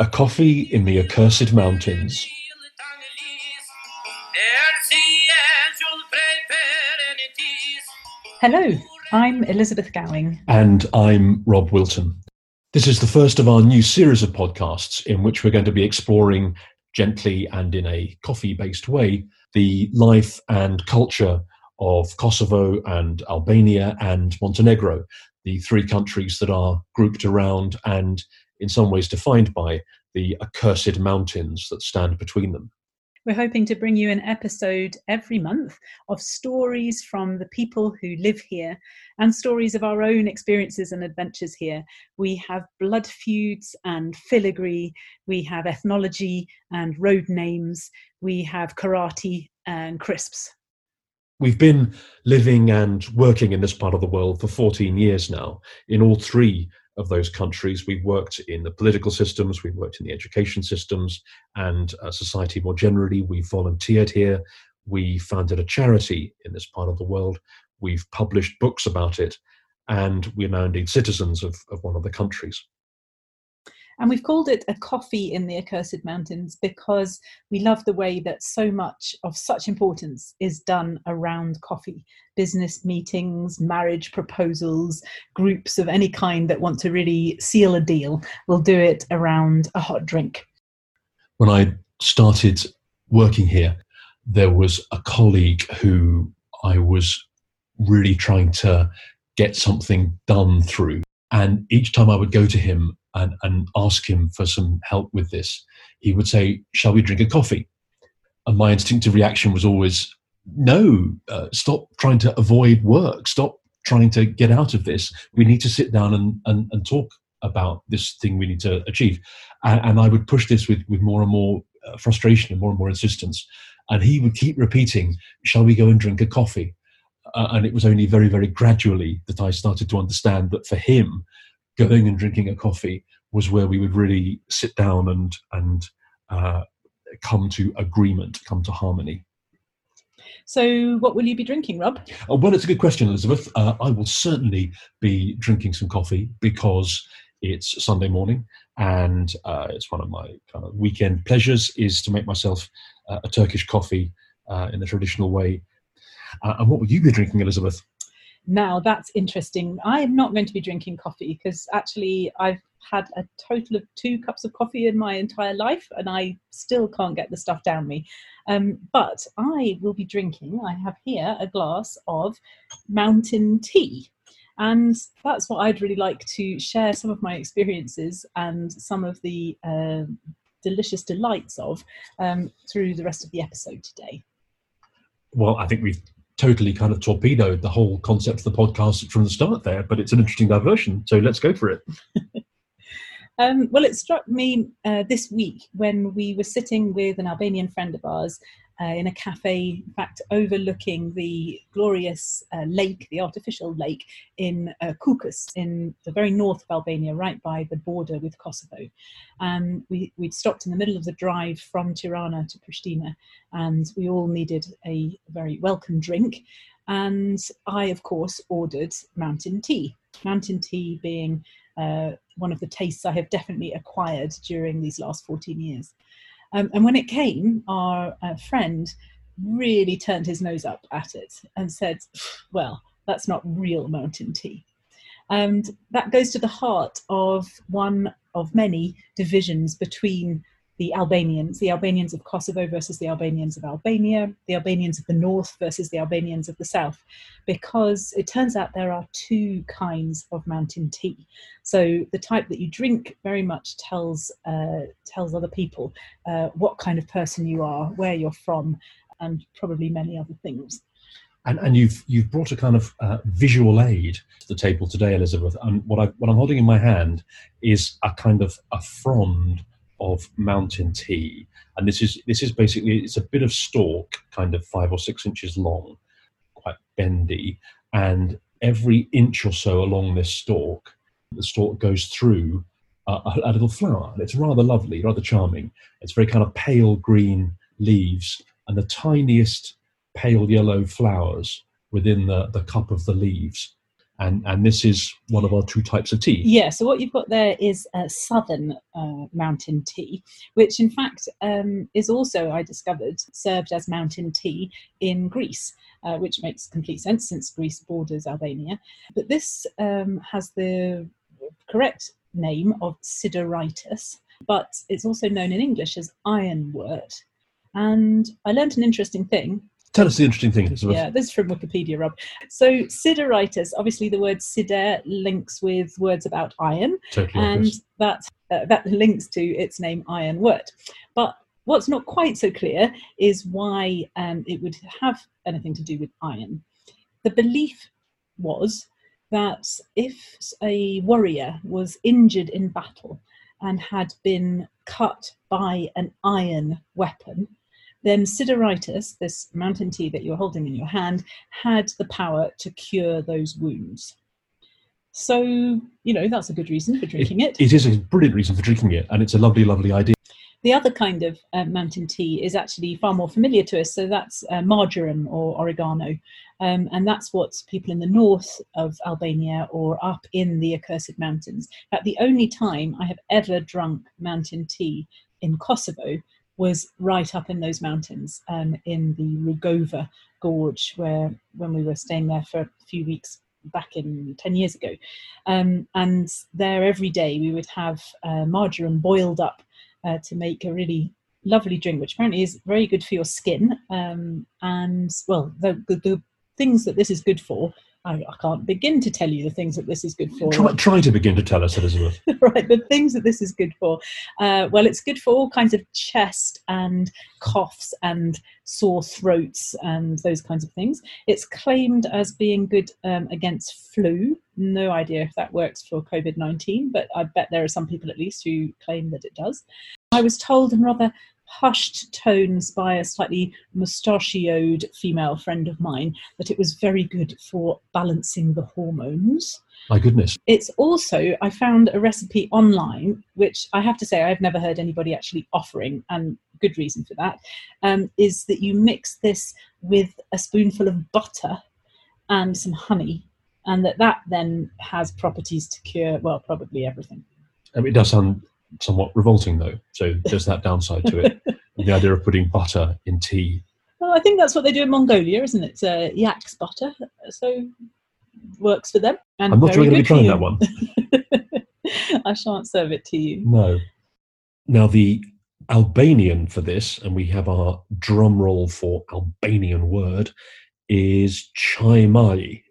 A coffee in the accursed mountains. Hello, I'm Elizabeth Gowing. And I'm Rob Wilton. This is the first of our new series of podcasts in which we're going to be exploring gently and in a coffee based way the life and culture of Kosovo and Albania and Montenegro, the three countries that are grouped around and in some ways defined by the accursed mountains that stand between them. We're hoping to bring you an episode every month of stories from the people who live here and stories of our own experiences and adventures here. We have blood feuds and filigree, we have ethnology and road names, we have karate and crisps. We've been living and working in this part of the world for 14 years now in all three of those countries. We've worked in the political systems, we've worked in the education systems, and uh, society more generally. We've volunteered here. We founded a charity in this part of the world. We've published books about it, and we're now indeed citizens of, of one of the countries. And we've called it a coffee in the accursed mountains because we love the way that so much of such importance is done around coffee. Business meetings, marriage proposals, groups of any kind that want to really seal a deal will do it around a hot drink. When I started working here, there was a colleague who I was really trying to get something done through. And each time I would go to him and, and ask him for some help with this, he would say, Shall we drink a coffee? And my instinctive reaction was always, No, uh, stop trying to avoid work. Stop trying to get out of this. We need to sit down and, and, and talk about this thing we need to achieve. And, and I would push this with, with more and more uh, frustration and more and more insistence. And he would keep repeating, Shall we go and drink a coffee? Uh, and it was only very, very gradually that I started to understand that for him, going and drinking a coffee was where we would really sit down and and uh, come to agreement, come to harmony. So, what will you be drinking, Rob? Uh, well, it's a good question, Elizabeth. Uh, I will certainly be drinking some coffee because it's Sunday morning, and uh, it's one of my kind of weekend pleasures is to make myself uh, a Turkish coffee uh, in the traditional way. and what will you be drinking, Elizabeth? Now that's interesting. I am not going to be drinking coffee because actually I've had a total of two cups of coffee in my entire life and I still can't get the stuff down me. Um, but I will be drinking, I have here a glass of mountain tea. And that's what I'd really like to share some of my experiences and some of the uh, delicious delights of um, through the rest of the episode today. Well, I think we've totally kind of torpedoed the whole concept of the podcast from the start there, but it's an interesting diversion. So let's go for it. um, well, it struck me uh, this week when we were sitting with an Albanian friend of ours uh, in a cafe, in fact, overlooking the glorious uh, lake, the artificial lake in uh, Kukës, in the very north of Albania, right by the border with Kosovo. Um, we, we'd stopped in the middle of the drive from Tirana to Pristina, and we all needed a very welcome drink. And I, of course, ordered mountain tea. Mountain tea being uh, one of the tastes I have definitely acquired during these last 14 years. Um, and when it came, our uh, friend really turned his nose up at it and said, Well, that's not real mountain tea. And that goes to the heart of one of many divisions between the Albanians, the Albanians of Kosovo versus the Albanians of Albania, the Albanians of the north versus the Albanians of the south, because it turns out there are two kinds of mountain tea. So the type that you drink very much tells uh, tells other people uh, what kind of person you are, where you're from, and probably many other things. And, and you've you've brought a kind of uh, visual aid to the table today, Elizabeth. And what I what I'm holding in my hand is a kind of a frond of mountain tea. And this is this is basically it's a bit of stalk, kind of five or six inches long, quite bendy, and every inch or so along this stalk, the stalk goes through a, a little flower. It's rather lovely, rather charming. It's very kind of pale green leaves and the tiniest pale yellow flowers within the, the cup of the leaves. And, and this is one of our two types of tea. Yeah, so what you've got there is a southern uh, mountain tea, which in fact um, is also, I discovered, served as mountain tea in Greece, uh, which makes complete sense since Greece borders Albania. But this um, has the correct name of Sideritis, but it's also known in English as ironwort. And I learned an interesting thing Tell us the interesting thing, Elizabeth. yeah, this is from Wikipedia, Rob. So, sideritis, obviously, the word sider links with words about iron, Totally and obvious. that uh, that links to its name, ironwort. But what's not quite so clear is why um, it would have anything to do with iron. The belief was that if a warrior was injured in battle and had been cut by an iron weapon, then sideritis, this mountain tea that you're holding in your hand, had the power to cure those wounds. So, you know, that's a good reason for drinking it. It is a brilliant reason for drinking it, and it's a lovely, lovely idea. The other kind of uh, mountain tea is actually far more familiar to us, so that's uh, marjoram or oregano. Um, and that's what people in the north of Albania or up in the accursed mountains. In fact, the only time I have ever drunk mountain tea in Kosovo was right up in those mountains um, in the Rugova Gorge, where when we were staying there for a few weeks back in 10 years ago. Um, and there every day we would have uh, marjoram boiled up uh, to make a really lovely drink, which apparently is very good for your skin. Um, and well, the, the, the things that this is good for, I, I can't begin to tell you the things that this is good for. Try, try to begin to tell us, Elizabeth. right, the things that this is good for. Uh, well, it's good for all kinds of chest and coughs and sore throats and those kinds of things. It's claimed as being good um, against flu. No idea if that works for COVID 19, but I bet there are some people at least who claim that it does. I was told in rather hushed tones by a slightly mustachioed female friend of mine that it was very good for balancing the hormones. My goodness. It's also, I found a recipe online, which I have to say I've never heard anybody actually offering, and good reason for that, um, is that you mix this with a spoonful of butter and some honey, and that that then has properties to cure, well, probably everything. I mean, it does sound somewhat revolting, though. So there's that downside to it. the idea of putting butter in tea. Well, I think that's what they do in Mongolia, isn't it? It's uh, yak's butter, so works for them. And I'm not we're going to be trying that one. I shan't serve it to you. No. Now, the Albanian for this, and we have our drum roll for Albanian word, is chai mai,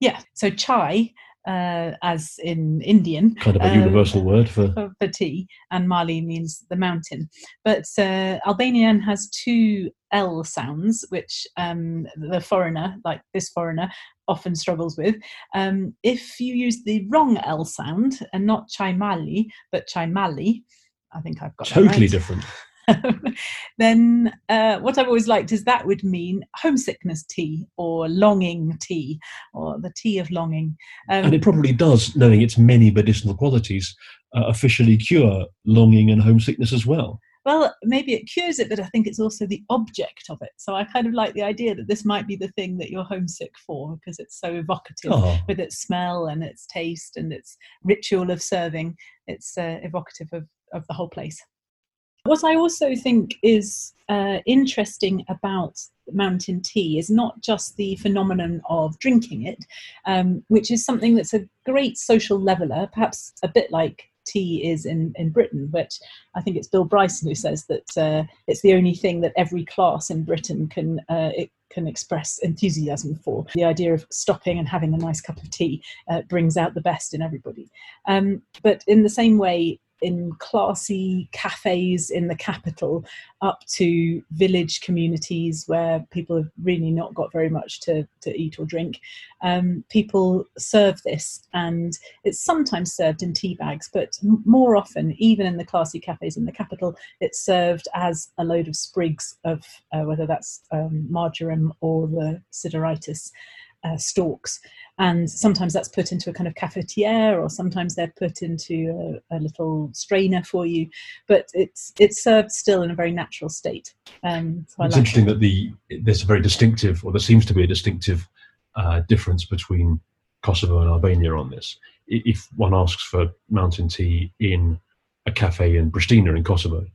Yeah, so chai, uh, as in Indian, kind of a Um, universal word for. for, tea, and Mali means the mountain. But uh, Albanian has two L sounds, which um, the foreigner, like this foreigner, often struggles with. Um, if you use the wrong L sound and not chai mali, but chai mali, I think I've got that Totally right. different. then uh, what I've always liked is that would mean homesickness tea or longing tea or the tea of longing. Um, And it probably does, knowing its many medicinal qualities, uh, officially cure longing and homesickness as well. well, maybe it cures it, but I think it's also the object of it. So I kind of like the idea that this might be the thing that you're homesick for because it's so evocative Oh, with its smell and its taste and its ritual of serving. It's uh, evocative of, of the whole place. What I also think is uh, interesting about mountain tea is not just the phenomenon of drinking it, um, which is something that's a great social leveler, perhaps a bit like tea is in, in Britain, but I think it's Bill Bryson who says that uh, it's the only thing that every class in Britain can uh, it can express enthusiasm for. The idea of stopping and having a nice cup of tea uh, brings out the best in everybody. Um, but in the same way, in classy cafes in the capital, up to village communities where people have really not got very much to, to eat or drink, um, people serve this, and it's sometimes served in tea bags, but more often, even in the classy cafes in the capital, it's served as a load of sprigs of uh, whether that's um, marjoram or the sideritis uh, stalks. And sometimes that's put into a kind of cafetiere, or sometimes they're put into a, a little strainer for you. But it's it's served still in a very natural state. Um, so it's like interesting it. that the there's a very distinctive, or there seems to be a distinctive uh, difference between Kosovo and Albania on this. If one asks for mountain tea in a cafe in Pristina in Kosovo,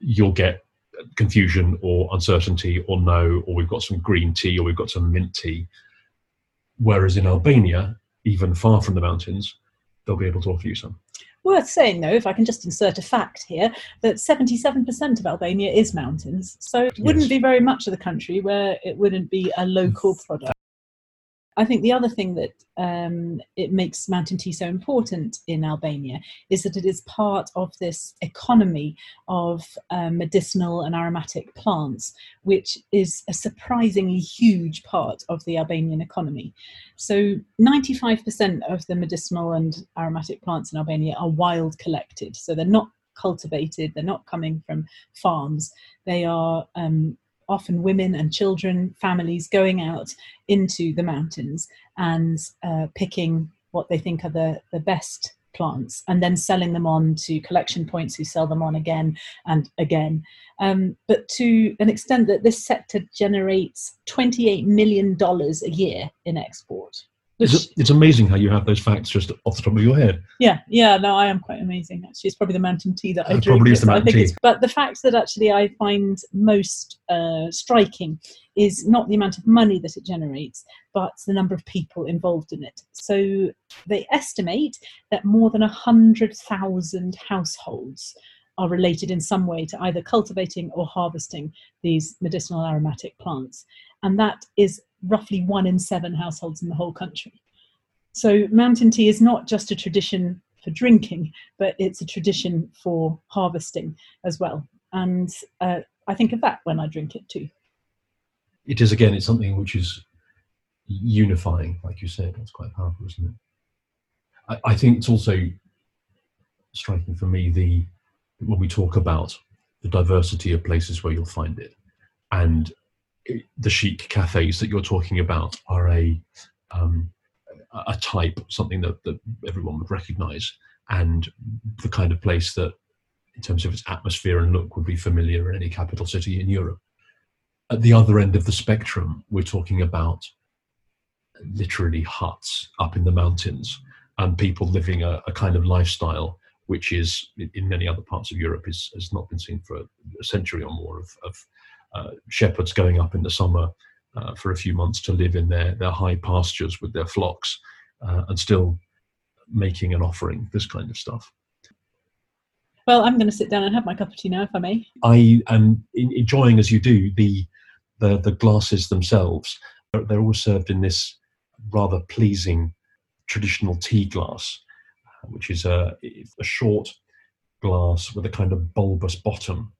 you'll get confusion or uncertainty or no, or we've got some green tea or we've got some mint tea. Whereas in Albania, even far from the mountains, they'll be able to offer you some. Worth saying, though, if I can just insert a fact here, that 77% of Albania is mountains. So it wouldn't Yes. be very much of the country where it wouldn't be a local product. I think the other thing that um, it makes mountain tea so important in Albania is that it is part of this economy of um, medicinal and aromatic plants, which is a surprisingly huge part of the Albanian economy. So, 95% of the medicinal and aromatic plants in Albania are wild collected. So, they're not cultivated, they're not coming from farms. They are um, often women and children, families going out into the mountains and uh, picking what they think are the, the best plants and then selling them on to collection points who sell them on again and again. Um, but to an extent that this sector generates $28 million a year in export. It's, it's amazing how you have those facts just off the top of your head. yeah, yeah, no, I am quite amazing. Actually, it's probably the mountain tea that I drink. probably is the mountain tea. But the fact that actually I find most uh, striking is not the amount of money that it generates, but the number of people involved in it. So they estimate that more than 100,000 households are related in some way to either cultivating or harvesting these medicinal aromatic plants. And that is roughly one in seven households in the whole country. So mountain tea is not just a tradition for drinking, but it's a tradition for harvesting as well. And uh, I think of that when I drink it too. It is again, it's something which is unifying, like you said. That's quite powerful, isn't it? I, I think it's also striking for me the when we talk about the diversity of places where you'll find it, and the chic cafes that you're talking about are a um, a- type, something that, that everyone would recognise, and the kind of place that, in terms of its atmosphere and look, would be familiar in any capital city in Europe. At the other end of the spectrum, we're talking about literally huts up in the mountains and people living a, a kind of lifestyle which is in- many other parts of Europe is, has not been seen for a, century or more of, of shepherds going up in the summer uh, for a few months to live in their, their high pastures with their flocks uh, and still making an offering, this kind of stuff. Well, I'm going to sit down and have my cup of tea now, if I may. I am enjoying, as you do, the the, the glasses themselves. They're, they're all served in this rather pleasing traditional tea glass, uh, which is a, a short glass with a kind of bulbous bottom.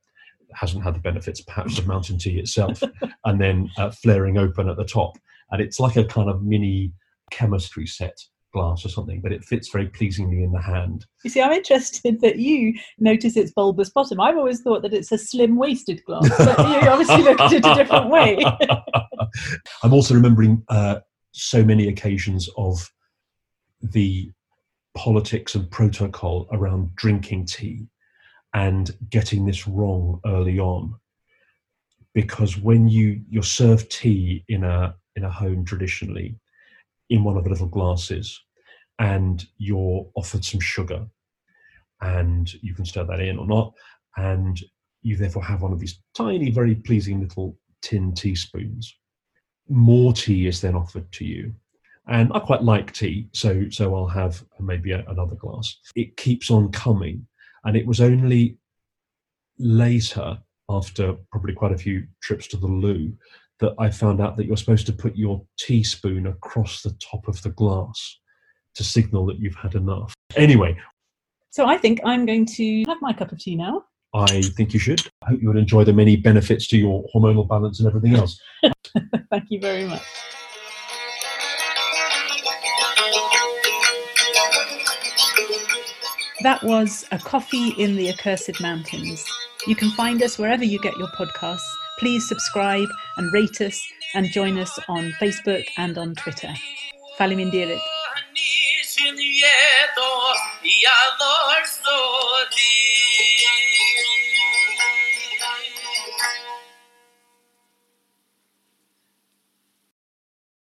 Hasn't had the benefits, perhaps, of mountain tea itself, and then uh, flaring open at the top. And it's like a kind of mini chemistry set glass or something, but it fits very pleasingly in the hand. You see, I'm interested that you notice its bulbous bottom. I've always thought that it's a slim waisted glass, but you obviously look at it a different way. I'm also remembering uh, so many occasions of the politics and protocol around drinking tea and getting this wrong early on. Because when you you're served tea in a in a home traditionally, in one of the little glasses, and you're offered some sugar, and you can stir that in or not, and you therefore have one of these tiny, very pleasing little tin teaspoons. More tea is then offered to you, and I quite like tea, so so I'll have maybe a, another glass. It keeps on coming, and it was only later, after probably quite a few trips to the loo, that I found out that you're supposed to put your teaspoon across the top of the glass to signal that you've had enough. Anyway, So I think I'm going to have my cup of tea now. I think you should. I hope you will enjoy the many benefits to your hormonal balance and everything else. Thank you very much. That was A Coffee in the Accursed Mountains. You can find us wherever you get your podcasts. Please subscribe and rate us and join us on Facebook and on Twitter. Yador sodi.